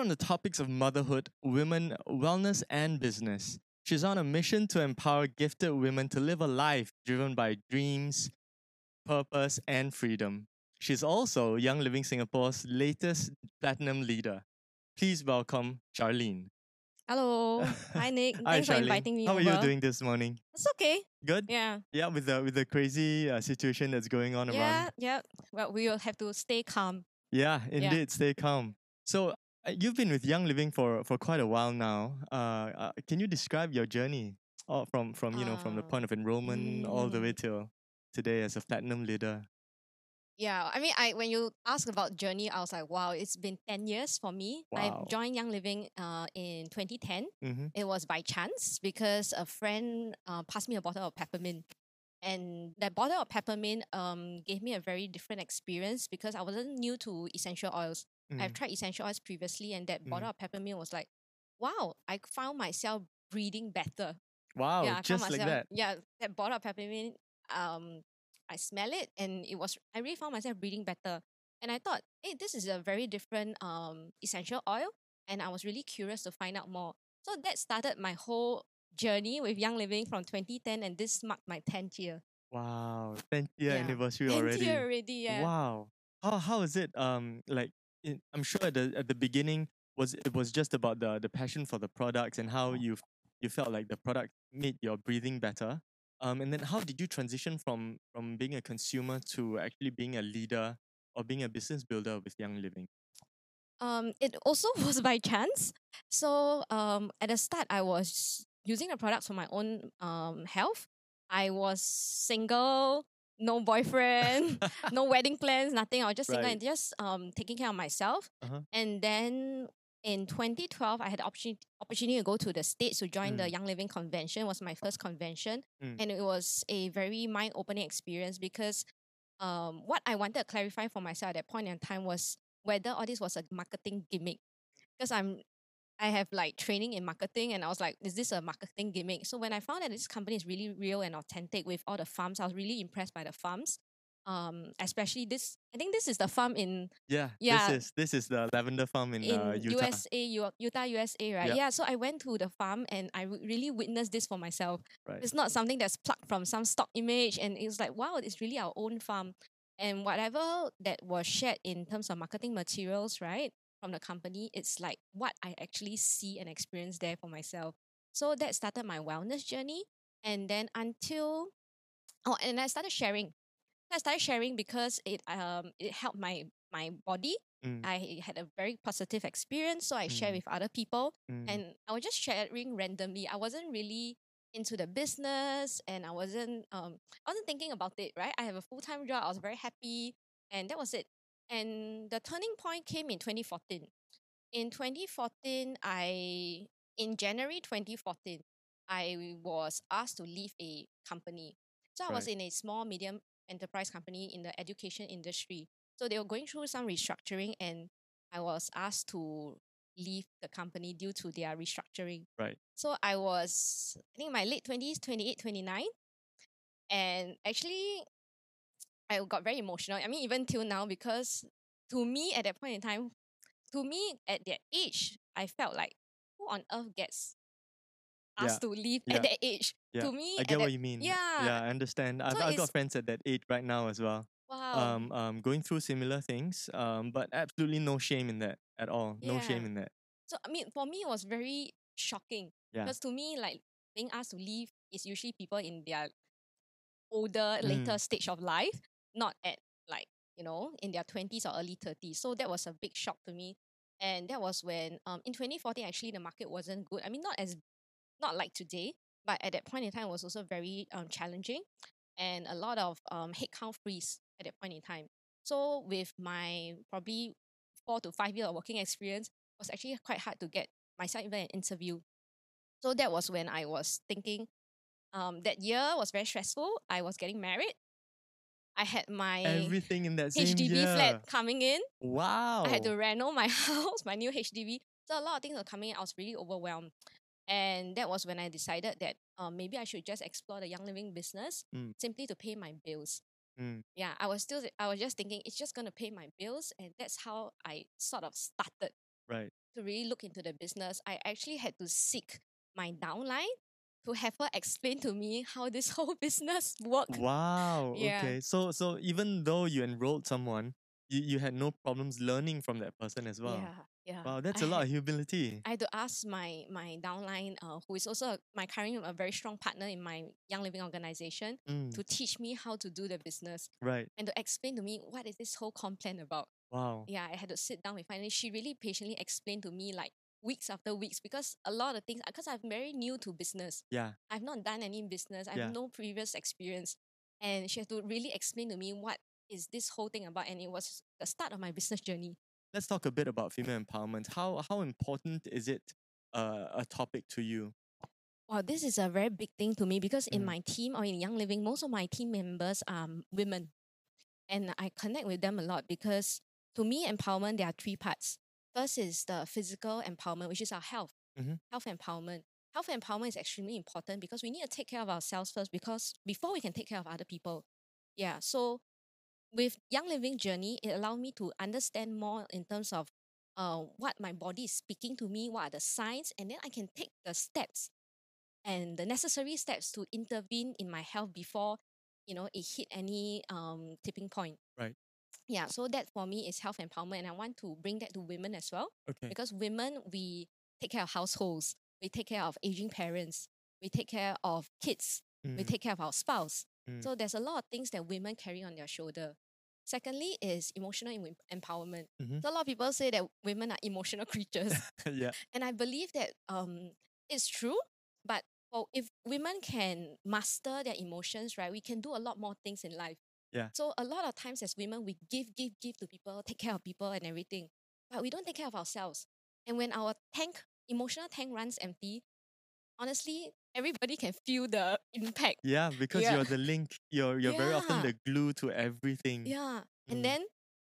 on the topics of motherhood, women, wellness, and business. She's on a mission to empower gifted women to live a life driven by dreams, purpose, and freedom. She's also Young Living Singapore's latest platinum leader. Please welcome Charlene. Hello. Hi Nick. Hi, Thanks for Charlene. inviting me How are over. you doing this morning? It's okay. Good. Yeah. Yeah, with the with the crazy uh, situation that's going on Yeah, around. yeah. Yeah. Well, we will have to stay calm. Yeah, indeed. Stay calm. So you've been with Young Living for for quite a while now. Uh, uh, can you describe your journey, uh, from from you know from the Uh, point of enrollment all the way mm. till today as a platinum leader? Yeah. I mean, I when you ask about journey, I was like, wow, it's been ten years for me. Wow. I joined Young Living uh in 2010. Mm-hmm. It was by chance because a friend uh, passed me a bottle of peppermint. And that bottle of peppermint um gave me a very different experience because I wasn't new to essential oils. I've tried essential oils previously, and that Mm. bottle of peppermint was like, wow, I found myself breathing better. Wow, yeah, just like myself- that. Yeah, that bottle of peppermint, um, I smell it and it was I really found myself breathing better. And I thought, hey, this is a very different um essential oil. And I was really curious to find out more. So that started my whole journey with Young Living from 2010 and this marked my 10th year. Wow, 10th year Yeah, anniversary 10th already. year already, yeah. Wow. How how is it? Um, like I'm sure at the at the beginning was it was just about the the passion for the products and how you you felt like the product made your breathing better. Um, and then how did you transition from from being a consumer to actually being a leader or being a business builder with Young Living? Um, it also was by chance. So um, at the start, I was using the products for my own um health. I was single, no boyfriend, no wedding plans, nothing. I was just single Right. and just um taking care of myself. Uh-huh. And then in 2012, I had the opportunity opportunity to go to the States to join the Mm. Young Living Convention. It was my first convention. Mm. And it was a very mind-opening experience because um what I wanted to clarify for myself at that point in time was whether all this was a marketing gimmick. Because I'm I have like training in marketing and I was like, is this a marketing gimmick? So when I found that this company is really real and authentic with all the farms, I was really impressed by the farms. Um, especially this I think this is the farm in Yeah, Yeah. This is this is the lavender farm in, in uh, Utah. USA, U- Utah, USA, right? Yep. Yeah. So I went to the farm and I w- really witnessed this for myself. Right. It's not something that's plucked from some stock image, and it was like, wow, it's really our own farm. And whatever that was shared in terms of marketing materials, right, from the company, it's like what I actually see and experience there for myself. So that started my wellness journey, and then until oh, and I started sharing. I started sharing because it um it helped my my body Mm, I had a very positive experience, so I share Mm. with other people, mm, and I was just sharing randomly. I wasn't really into the business, and I wasn't um I wasn't thinking about it. Right, I have a full time job. I was very happy, and that was it. And the turning point came in 2014. In 2014, I in January 2014, I was asked to leave a company. So I was in a small medium enterprise company in the education industry. So they were going through some restructuring and I was asked to leave the company due to their restructuring. Right. So I was, I think, in my late 20s, 28, 29. And actually, I got very emotional. I mean, even till now, because to me at that point in time, to me at that age, I felt like who on earth gets Yeah. to leave Yeah. at that age? Yeah, To me, I get that, what you mean. yeah. Yeah, I understand. I've, So I've got friends at that age right now as well. wow. Um, um, going through similar things. Um, but absolutely no shame in that at all. No shame in that. So I mean, for me, it was very shocking Yeah. because to me, like being asked to leave is usually people in their older, Mm. later stage of life, not at like you know in their twenties or early thirties. So that was a big shock to me, and that was when um in 2014 actually the market wasn't good. I mean, not as not like today, but at that point in time it was also very um challenging, and a lot of um headcount freeze at that point in time. So with my probably four to five year of working experience was actually quite hard to get myself even an interview. So that was when I was thinking, um, that year was very stressful. I was getting married. I had my Everything in that HDB year. flat coming in. Wow. I had to reno my house, my new HDB. So a lot of things were coming in. I was really overwhelmed. And that was when I decided that um, maybe I should just explore the Young Living business Mm. simply to pay my bills. Mm. Yeah, I was still, I was just thinking it's just going to pay my bills. And that's how I sort of started. Right. to really look into the business, I actually had to seek my downline to have her explain to me how this whole business worked. Wow. Yeah. Okay. So so even though you enrolled someone, you, you had no problems learning from that person as well. Yeah, yeah. Wow, that's I a lot had- of humility. I had to ask my my downline, uh, who is also a, my current a very strong partner in my Young Living organization, Mm, to teach me how to do the business right. and to explain to me what is this whole complaint about. Wow. Yeah, I had to sit down with her and she really patiently explained to me like weeks after weeks because a lot of things because I'm very new to business. Yeah. I've not done any business. I Yeah. have no previous experience. And she had to really explain to me what is this whole thing about. And it was the start of my business journey. Let's talk a bit about female empowerment. How how important is it uh, a topic to you? Wow, this is a very big thing to me because in Mm. my team or in Young Living, most of my team members are women. And I connect with them a lot because to me, empowerment, there are three parts. First is the physical empowerment, which is our health, Mhm. health empowerment. Health empowerment is extremely important because we need to take care of ourselves first because before we can take care of other people. Yeah. So with Young Living Journey, it allowed me to understand more in terms of uh, what my body is speaking to me, what are the signs, and then I can take the steps and the necessary steps to intervene in my health before you know it hit any um tipping point Right. Yeah so that for me is health empowerment and i want to bring that to women as well Okay. because women we take care of households we take care of aging parents we take care of kids we Mm, take care of our spouse Mm. so there's a lot of things that women carry on their shoulder secondly is emotional em- empowerment Mhm. so a lot of people say that women are emotional creatures yeah. and I believe that um it's true, but for, if women can master their emotions, right, we can do a lot more things in life. Yeah. So a lot of times as women, we give, give, give to people, take care of people and everything, but we don't take care of ourselves. And when our tank, emotional tank runs empty, honestly, everybody can feel the impact. Yeah, because Yeah. you're the link. You're you're very often the glue to everything. Yeah. Mm. And then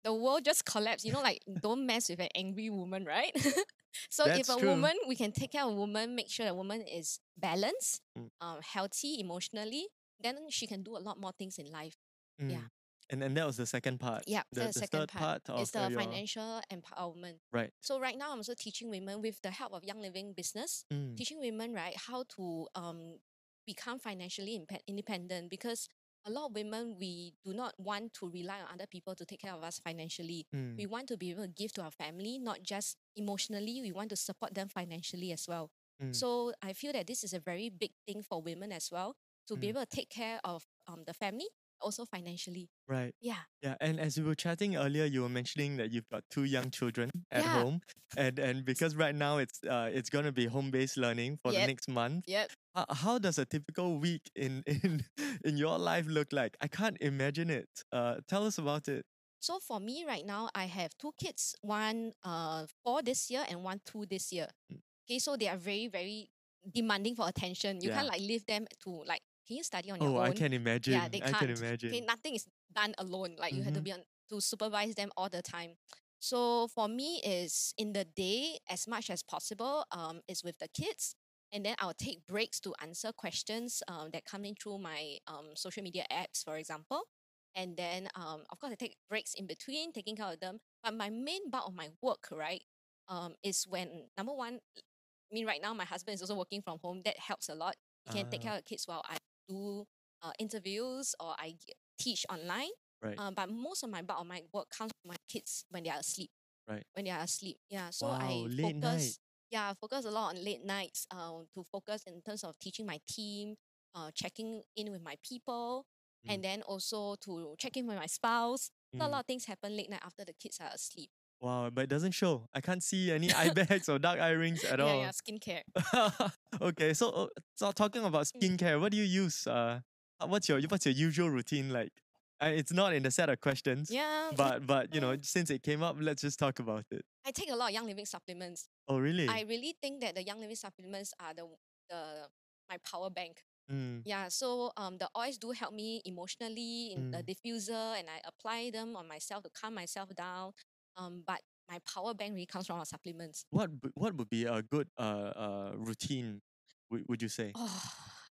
the world just collapses. You know, like don't mess with an angry woman, right? so if a true. woman, we can take care of a woman, make sure the woman is balanced, Mm. um, healthy emotionally, then she can do a lot more things in life. Yeah. Mm. And and that was the second part. Yeah, The, the second third part. part, uh, the your financial empowerment. right. So right now I'm also teaching women with the help of Young Living Business, Mm, teaching women right how to um become financially independent because a lot of women we do not want to rely on other people to take care of us financially. mm. We want to be able to give to our family, not just emotionally. We want to support them financially as well. Mm. So I feel that this is a very big thing for women as well to be Mm. able to take care of um, the family, also financially. Right. Yeah. Yeah. And as we were chatting earlier, you were mentioning that you've got two young children at Yeah. home, and and because right now it's uh it's gonna be home based learning for the next month. Yep. How, how does a typical week in in in your life look like? I can't imagine it. Uh, tell us about it. So for me right now, I have two kids, one uh four this year and one two this year. Mm. Okay, so they are very, very demanding for attention. You can't like leave them to like, can you study on your Oh, own? Oh, I can imagine. Yeah, they I can't. can imagine. Okay, nothing is done alone. Like you have to Mhm. be on to supervise them all the time. So for me is in the day as much as possible, um, is with the kids. And then I'll take breaks to answer questions um, that come in through my um, social media apps, for example. And then, um, of course, I take breaks in between, taking care of them. But my main part of my work, right, um, is when number one, I mean, right now my husband is also working from home. That helps a lot. He can take Ah. care of kids while I do uh, interviews or I teach online. Right. Um, but most of my bulk of my work comes from my kids when they are asleep. Right. When they are asleep. Yeah. So Wow, I focus. night. Yeah, I focus a lot on late nights. Um, to focus in terms of teaching my team, uh, checking in with my people, Mm. and then also to check in with my spouse. So a Mm. lot of things happen late night after the kids are asleep. Wow, but it doesn't show. I can't see any eye bags or dark eye rings at yeah, all. yeah, skincare. okay, so uh, so talking about Mm. skincare, what do you use? Uh, uh, what's your what's your usual routine like? Uh, it's not in the set of questions, Yeah, but but you know, uh, since it came up, let's just talk about it. I take a lot of Young Living supplements. Oh, really? I really think that the Young Living supplements are the the my power bank. Mm, Yeah, so um, the oils do help me emotionally in the Mm. diffuser, and I apply them on myself to calm myself down. Um, but my power bank really comes from our supplements. what what would be a good uh uh routine? Would would you say? Oh,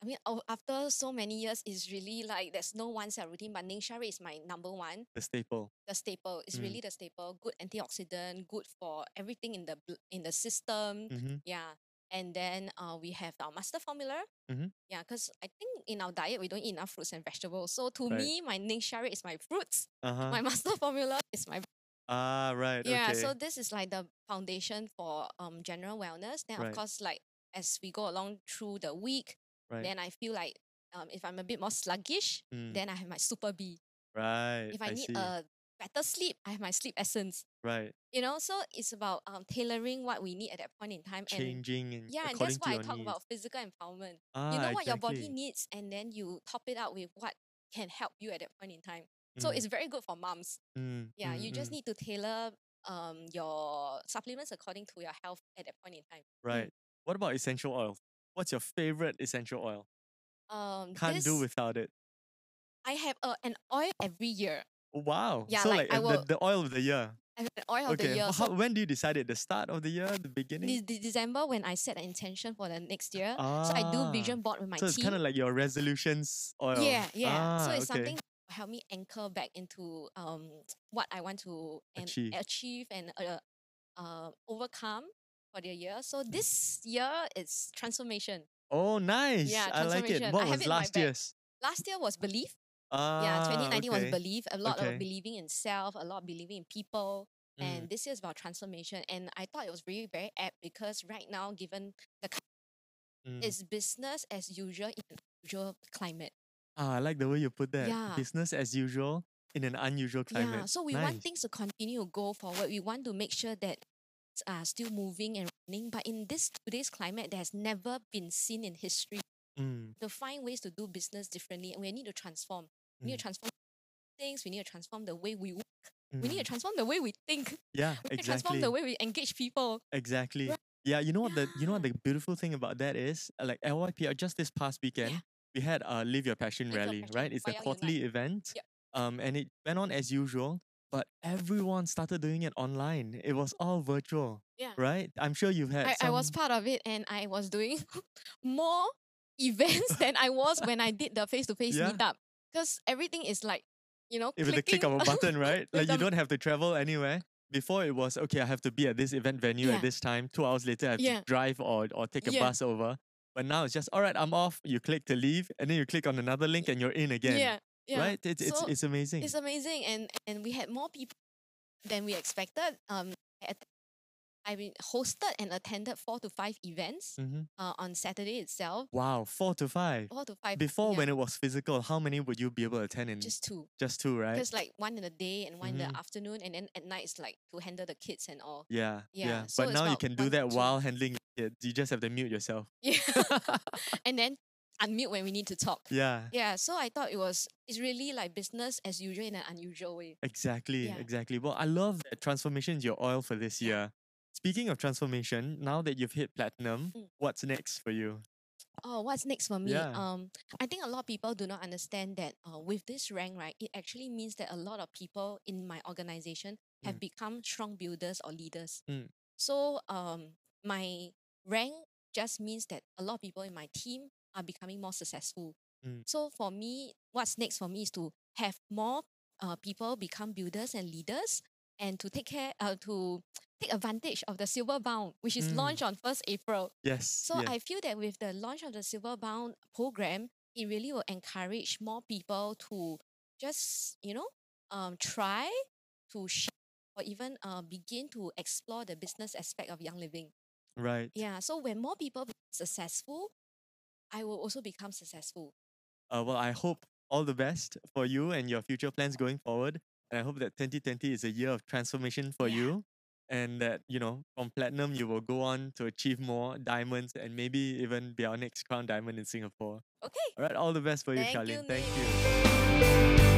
I mean, oh, after so many years, it's really like there's no one set routine, but Ningxia is my number one, The staple. the staple. It's Mm. really the staple. Good antioxidant, good for everything in the in the system. Mm-hmm. Yeah. And then uh, we have our master formula. Mhm. Yeah, because I think in our diet we don't eat enough fruits and vegetables. So to Right. me, my Ningxia is my fruits. Uh-huh. My master formula is my ah, right. yeah. okay. So this is like the foundation for um general wellness. Then Right. of course, like as we go along through the week, right. then I feel like um if I'm a bit more sluggish, Mm, then I have my super B. right. If I, need see. a better sleep, I have my sleep essence. right. You know, so it's about um tailoring what we need at that point in time. And Changing and yeah, and according that's to why I your talk needs. about physical empowerment. ah, you know what your body exactly. needs, and then you top it up with what can help you at that point in time. So Mm, it's very good for moms. mm, Yeah, you just mm, need to tailor um your supplements according to your health at that point in time. right. What about essential oil? What's your favorite essential oil? Um, Can't do without it. I have uh, an oil every year. Wow. Yeah, so like, like, I will- the, the oil of the year. I have an oil of the okay. year. well, So how, when do you decide it? The start of the year, the beginning? de- de- December when I set an intention for the next year. Ah, So I do Ah, vision board with my so it's kind of like your resolutions oil. Yeah, yeah. so Ah, it's okay. something help me anchor back into um what I want to and Achieve. achieve and uh, uh, overcome for the year. So Mm. this year is transformation. Oh, nice. Yeah, I like it. What I was it in my last year's? Last year was belief. Ah, yeah, 2019 was belief. A lot Okay. of believing in self, a lot of believing in people. Mm, And this year is about transformation. And I thought it was really very apt because right now, given the mm. it's business as usual in an usual climate. Ah, I like the way you put that. Yeah. Business as usual in an unusual climate. Yeah, so we nice. want things to continue to go forward. We want to make sure that are still moving and running. But in this today's climate, that has never been seen in history. Mm, To find ways to do business differently, and we need to transform. We need to Mm. transform things. We need to transform the way we work. We need to mm. transform the way we think. Yeah, We need to transform the way we engage people. Exactly. Yeah, you know what the you know what the beautiful thing about that is? Like LYP, uh, just this past weekend, we had a Live Your Passion Live Your rally, Passion, right? It's a quarterly event. Yep. Um, and it went on as usual, but everyone started doing it online. It was all virtual. Yeah. Right? I'm sure you've had I, I was part of it, and I was doing more events than I was when I did the face to face meetup. Because everything is like, you know, with the click of a button, right? like you don't have to travel anywhere. Before it was okay, I have to be at this event venue Yeah. at this time. Two hours later, I have Yeah. to drive or or take a Yeah. bus over. But now it's just all right. I'm off. You click to leave, and then you click on another link, and you're in again. Yeah, yeah. Right? It's it's So it's amazing. It's amazing, and and we had more people than we expected. Um, I att- I been hosted and attended four to five events Mhm. uh, on Saturday itself. Wow, four to five. Four to five. Before yeah, when it was physical, how many would you be able to attend in? just two. just two, right? Because like one in the day and one in Mhm. the afternoon, and then at night it's like to handle the kids and all. yeah, yeah, yeah. so But now you can do that while handling kids. You just have to mute yourself. Yeah, and then unmute when we need to talk. yeah. Yeah, so I thought it was it's really like business as usual in an unusual way. Exactly, Yeah. exactly. Well, I love that transformation is your oil for this year. Speaking of transformation, now that you've hit platinum, Mm. what's next for you? Oh, what's next for me? Yeah. Um, I think a lot of people do not understand that uh, with this rank, right, it actually means that a lot of people in my organization have Mm. become strong builders or leaders. Mm. So um, my rank just means that a lot of people in my team are becoming more successful. Mm. So for me, what's next for me is to have more uh, people become builders and leaders and to take care uh, to take advantage of the silver bound which is Mm. launched on 1st april Yes. so yes. I feel that with the launch of the Silver Bound program, it really will encourage more people to just, you know, um, try to share or even uh, begin to explore the business aspect of young living. right. Yeah. So when more people become successful, I will also become successful. Uh, well, I hope all the best for you and your future plans going forward. And I hope that 2020 is a year of transformation for Yeah. you. And that, you know, from platinum, you will go on to achieve more diamonds and maybe even be our next crown diamond in Singapore. Okay. All right, all the best for you, Thank you, Charlene. Thank Nick. you.